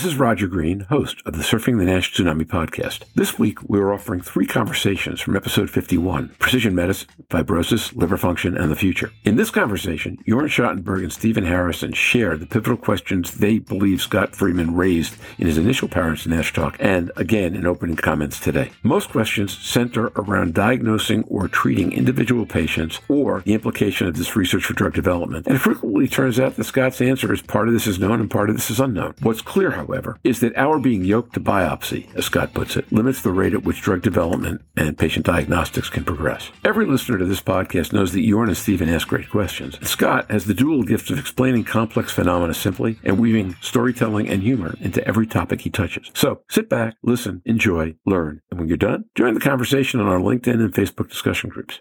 This is Roger Green, host of the Surfing the Nash Tsunami podcast. This week, we are offering three conversations from episode 51 Precision Medicine, Fibrosis, Liver Function, and the Future. In this conversation, Jorn Schattenberg and Stephen Harrison share the pivotal questions they believe Scott Friedman raised in his initial Paris Nash talk and again in opening comments today. Most questions center around diagnosing or treating individual patients or the implication of this research for drug development. And it frequently turns out that Scott's answer is part of this is known and part of this is unknown. What's clear, however, is that our being yoked to biopsy, as Scott puts it, limits the rate at which drug development and patient diagnostics can progress. Every listener to this podcast knows that Jorn and Stephen ask great questions. Scott has the dual gift of explaining complex phenomena simply and weaving storytelling and humor into every topic he touches. So sit back, listen, enjoy, learn, and when you're done, join the conversation on our LinkedIn and Facebook discussion groups.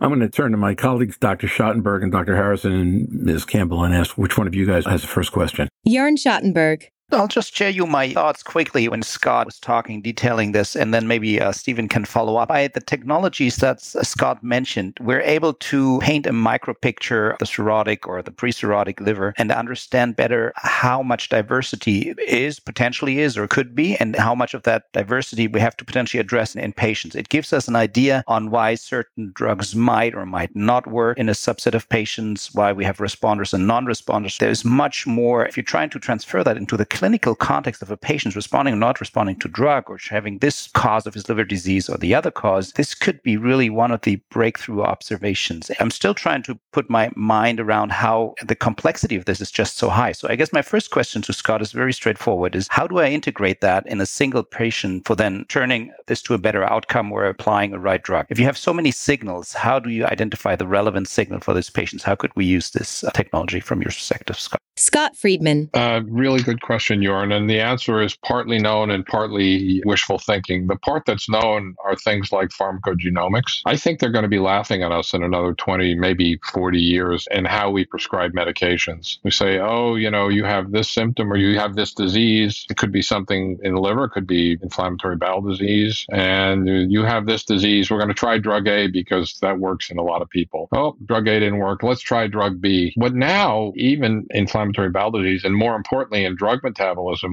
I'm going to turn to my colleagues, Dr. Schattenberg and Dr. Harrison and Ms. Campbell, and ask which one of you guys has the first question. Jorn Schattenberg. I'll just share you my thoughts quickly when Scott was talking, detailing this, and then maybe uh, Stephen can follow up. By the technologies that uh, Scott mentioned, we're able to paint a micro picture of the cirrhotic or the pre-cirrhotic liver and understand better how much diversity is, potentially is, or could be, and how much of that diversity we have to potentially address in patients. It gives us an idea on why certain drugs might or might not work in a subset of patients, why we have responders and non-responders. There's much more. If you're trying to transfer that into the clinical context of a patient responding or not responding to drug or having this cause of his liver disease or the other cause, this could be really one of the breakthrough observations. I'm still trying to put my mind around how the complexity of this is just so high. So I guess my first question to Scott is very straightforward is how do I integrate that in a single patient for then turning this to a better outcome or applying a right drug? If you have so many signals, how do you identify the relevant signal for these patients? How could we use this technology from your perspective, Scott? Scott Friedman. Uh, really good question, Jorn. And the answer is partly known and partly wishful thinking. The part that's known are things like pharmacogenomics. I think they're going to be laughing at us in another 20, maybe 40 years in how we prescribe medications. We say, oh, you know, you have this symptom or you have this disease. It could be something in the liver, it could be inflammatory bowel disease. And you have this disease. We're going to try drug A because that works in a lot of people. Oh, drug A didn't work. Let's try drug B. But now, even inflammatory bowel disease, and more importantly, in drug metabolism,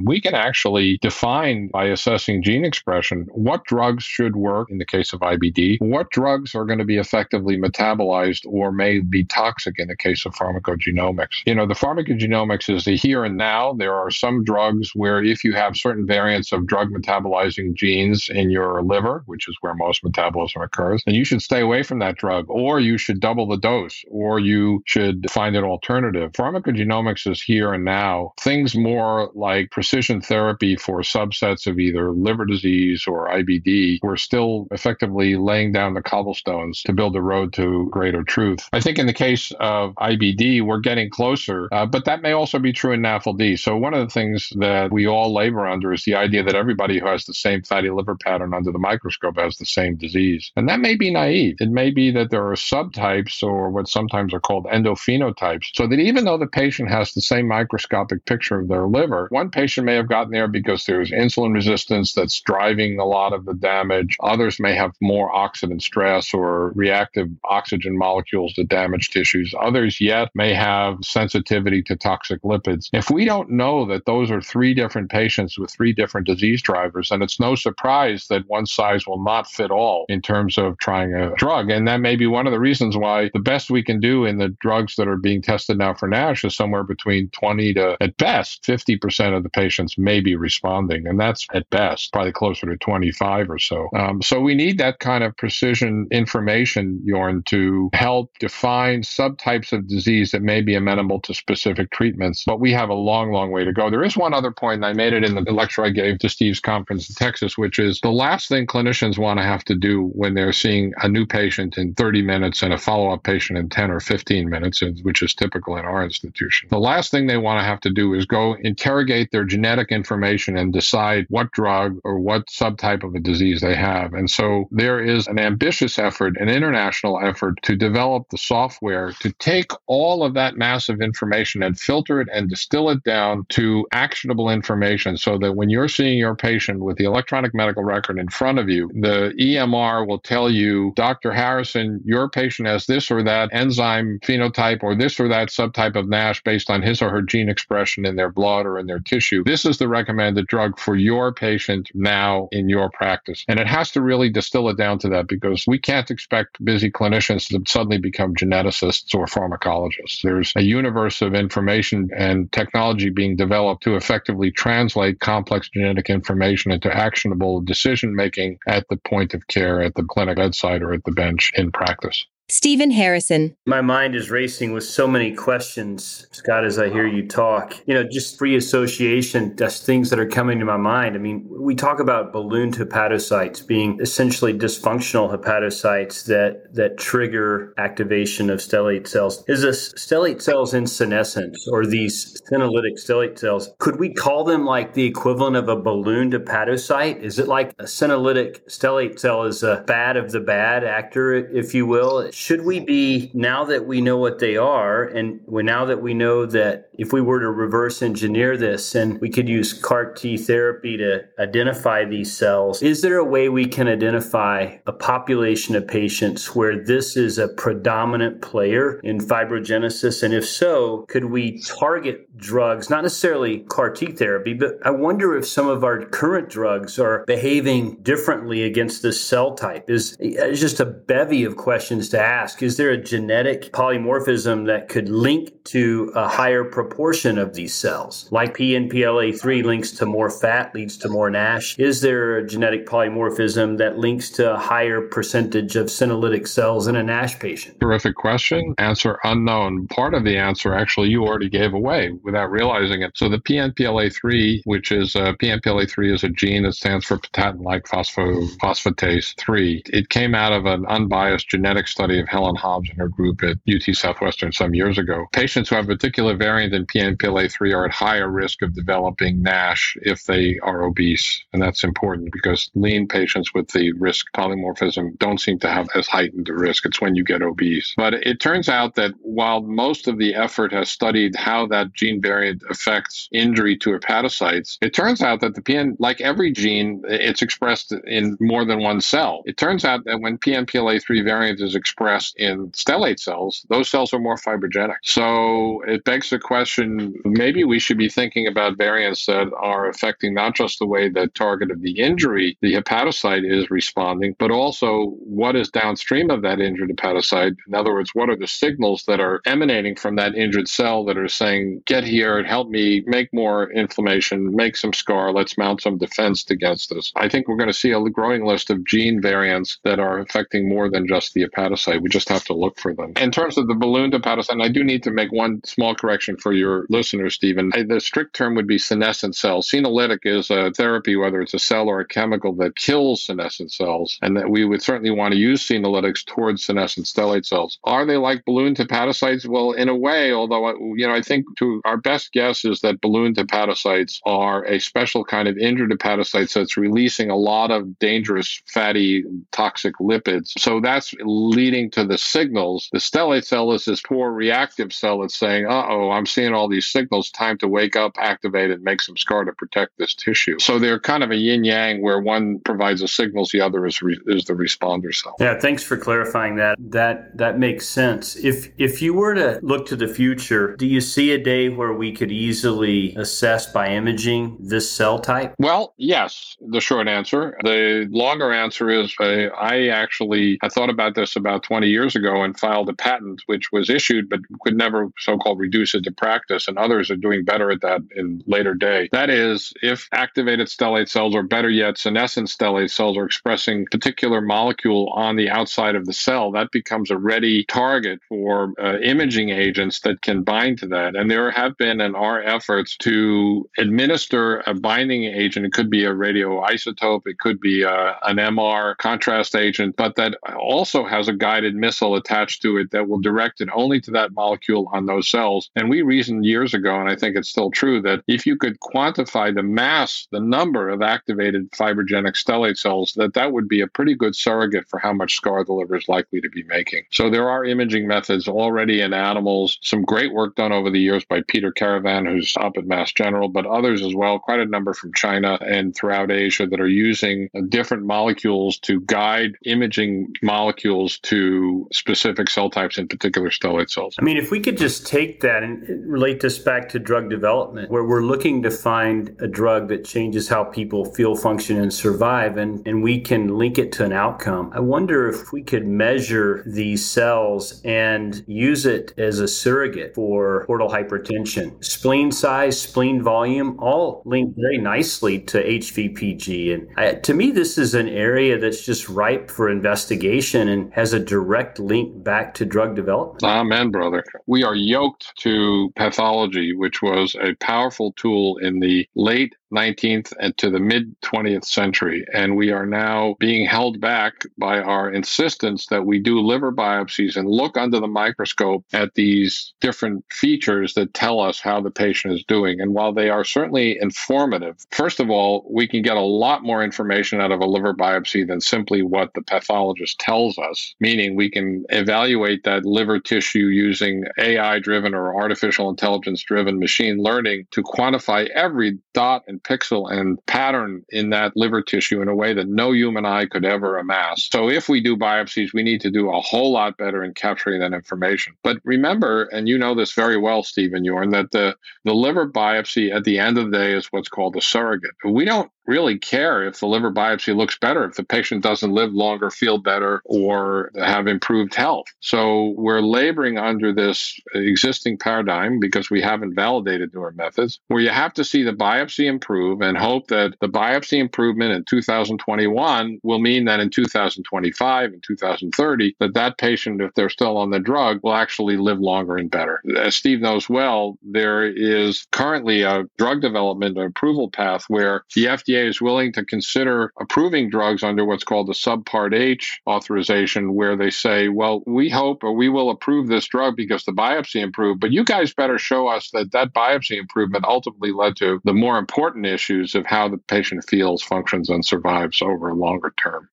we can actually define by assessing gene expression what drugs should work in the case of IBD, what drugs are going to be effectively metabolized or may be toxic in the case of pharmacogenomics. You know, the pharmacogenomics is the here and now. There are some drugs where if you have certain variants of drug metabolizing genes in your liver, which is where most metabolism occurs, then you should stay away from that drug, or you should double the dose, or you should find an alternative. Pharmacogenomics is here and now. Things more like precision therapy for subsets of either liver disease or IBD, we're still effectively laying down the cobblestones to build a road to greater truth. I think in the case of IBD, we're getting closer, uh, but that may also be true in NAFLD. So one of the things that we all labor under is the idea that everybody who has the same fatty liver pattern under the microscope has the same disease. And that may be naive. It may be that there are subtypes or what sometimes are called endophenotypes, so that even though the patient has the same microscopic picture of their liver, one patient may have gotten there because there's insulin resistance that's driving a lot of the damage. Others may have more oxidant stress or reactive oxygen molecules that damage tissues. Others yet may have sensitivity to toxic lipids. If we don't know that those are three different patients with three different disease drivers, then it's no surprise that one size will not fit all in terms of trying a drug. And that may be one of the reasons why the best we can do in the drugs that are being tested now for NASH is somewhere between 20 to, at best, 50% of the patients may be responding. And that's at best, probably closer to 25 or so. Um, so we need that kind of precision information, Jorn, to help define subtypes of disease that may be amenable to specific treatments. But we have a long, long way to go. There is one other point, and I made it in the lecture I gave to Steve's conference in Texas, which is the last thing clinicians want to have to do when they're seeing a new patient in 30 minutes and a follow up patient in 10 or 15 minutes, which is typical in our institution. The last thing they want to have to do is go interrogate interrogate their genetic information and decide what drug or what subtype of a disease they have. And so there is an ambitious effort, an international effort to develop the software to take all of that massive information and filter it and distill it down to actionable information so that when you're seeing your patient with the electronic medical record in front of you, the EMR will tell you, Dr. Harrison, your patient has this or that enzyme phenotype or this or that subtype of NASH based on his or her gene expression in their blood or their tissue. This is the recommended drug for your patient now in your practice. And it has to really distill it down to that because we can't expect busy clinicians to suddenly become geneticists or pharmacologists. There's a universe of information and technology being developed to effectively translate complex genetic information into actionable decision making at the point of care, at the clinic bedside, or at the bench in practice. Stephen Harrison. My mind is racing with so many questions, Scott, as I hear you talk. You know, just free association, just things that are coming to my mind. I mean, we talk about ballooned hepatocytes being essentially dysfunctional hepatocytes that that trigger activation of stellate cells. Is this stellate cells in senescence or these senolytic stellate cells? Could we call them like the equivalent of a ballooned hepatocyte? Is it like a senolytic stellate cell is a bad of the bad actor, if you will? Should we be now that we know what they are and now that we know that if we were to reverse engineer this and we could use CAR T therapy to identify these cells, is there a way we can identify a population of patients where this is a predominant player in fibrogenesis? And if so, could we target drugs, not necessarily CAR T therapy, but I wonder if some of our current drugs are behaving differently against this cell type? Is it's just a bevy of questions to ask is there a genetic polymorphism that could link to a higher proportion of these cells? Like PNPLA3 links to more fat, leads to more NASH. Is there a genetic polymorphism that links to a higher percentage of senolytic cells in a NASH patient? Terrific question. Answer unknown. Part of the answer, actually, you already gave away without realizing it. So the PNPLA3, which is uh, PNPLA3 is a gene that stands for patatin-like phosphatase 3. It came out of an unbiased genetic study of Helen Hobbs and her group at UT Southwestern some years ago. Patients who have a particular variant in PNPLA3 are at higher risk of developing NASH if they are obese. And that's important because lean patients with the risk polymorphism don't seem to have as heightened a risk. It's when you get obese. But it turns out that while most of the effort has studied how that gene variant affects injury to hepatocytes, it turns out that the PN, like every gene, it's expressed in more than one cell. It turns out that when PNPLA3 variant is expressed, expressed in stellate cells, those cells are more fibrogenic. So it begs the question maybe we should be thinking about variants that are affecting not just the way the target of the injury, the hepatocyte, is responding, but also what is downstream of that injured hepatocyte. In other words, what are the signals that are emanating from that injured cell that are saying, get here and help me make more inflammation, make some scar, let's mount some defense against this. I think we're going to see a growing list of gene variants that are affecting more than just the hepatocyte. We just have to look for them. In terms of the balloon to and I do need to make one small correction for your listeners, Stephen. The strict term would be senescent cells. Senolytic is a therapy, whether it's a cell or a chemical that kills senescent cells, and that we would certainly want to use senolytics towards senescent stellate cells. Are they like balloon hepatocytes? Well, in a way, although uh, you know, I think to our best guess is that balloon hepatocytes are a special kind of injured hepatocytes that's releasing a lot of dangerous fatty toxic lipids. So that's leading to the signals. The stellate cell is this poor reactive cell that's saying, uh oh, I'm seeing all these signals. Time to wake up, activate and make some scar to protect this tissue. So they're kind of a yin yang where one provides the signals, the other is, re- is the responder cell. Yeah, thanks for clarifying that. That that makes sense. If if you were to look to the future, do you see a day where we could easily assess by imaging this cell type? Well, yes, the short answer. The longer answer is uh, I actually I thought about this about 20 20 years ago and filed a patent, which was issued but could never so called reduce it to practice. And others are doing better at that in later day. That is, if activated stellate cells, or better yet, senescent stellate cells, are expressing particular molecule on the outside of the cell, that becomes a ready target for uh, imaging agents that can bind to that. And there have been and are efforts to administer a binding agent. It could be a radioisotope, it could be uh, an MR contrast agent, but that also has a guide guided missile attached to it that will direct it only to that molecule on those cells. And we reasoned years ago, and I think it's still true, that if you could quantify the mass, the number of activated fibrogenic stellate cells, that that would be a pretty good surrogate for how much scar the liver is likely to be making. So there are imaging methods already in animals, some great work done over the years by Peter Caravan, who's up at Mass General, but others as well, quite a number from China and throughout Asia that are using different molecules to guide imaging molecules to specific cell types, in particular stellate cells. I mean, if we could just take that and relate this back to drug development, where we're looking to find a drug that changes how people feel, function, and survive, and, and we can link it to an outcome. I wonder if we could measure these cells and use it as a surrogate for portal hypertension. Spleen size, spleen volume, all link very nicely to HVPG. And I, to me, this is an area that's just ripe for investigation and has a direct link back to drug development. Amen, brother. We are yoked to pathology, which was a powerful tool in the late 19th and to the mid 20th century. And we are now being held back by our insistence that we do liver biopsies and look under the microscope at these different features that tell us how the patient is doing. And while they are certainly informative, first of all, we can get a lot more information out of a liver biopsy than simply what the pathologist tells us, meaning we can evaluate that liver tissue using AI driven or artificial intelligence driven machine learning to quantify every dot and and pixel and pattern in that liver tissue in a way that no human eye could ever amass. So if we do biopsies, we need to do a whole lot better in capturing that information. But remember, and you know this very well, Stephen Jorn, that the, the liver biopsy at the end of the day is what's called a surrogate. We don't really care if the liver biopsy looks better, if the patient doesn't live longer, feel better, or have improved health. So we're laboring under this existing paradigm because we haven't validated newer methods where you have to see the biopsy improve and hope that the biopsy improvement in 2021 will mean that in 2025 and 2030 that that patient if they're still on the drug will actually live longer and better as steve knows well there is currently a drug development approval path where the fda FDA is willing to consider approving drugs under what's called the Subpart H authorization, where they say, well, we hope or we will approve this drug because the biopsy improved, but you guys better show us that that biopsy improvement ultimately led to the more important issues of how the patient feels, functions, and survives over a longer term.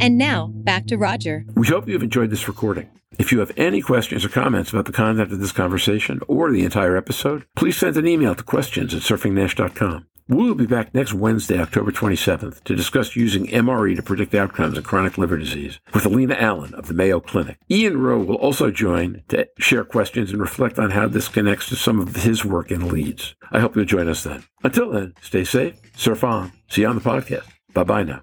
And now, back to Roger. We hope you've enjoyed this recording. If you have any questions or comments about the content of this conversation or the entire episode, please send an email to questions at surfingnash.com. We'll be back next Wednesday, October 27th, to discuss using MRE to predict outcomes in chronic liver disease with Alina Allen of the Mayo Clinic. Ian Rowe will also join to share questions and reflect on how this connects to some of his work in Leeds. I hope you'll join us then. Until then, stay safe, surf on, see you on the podcast. Bye bye now.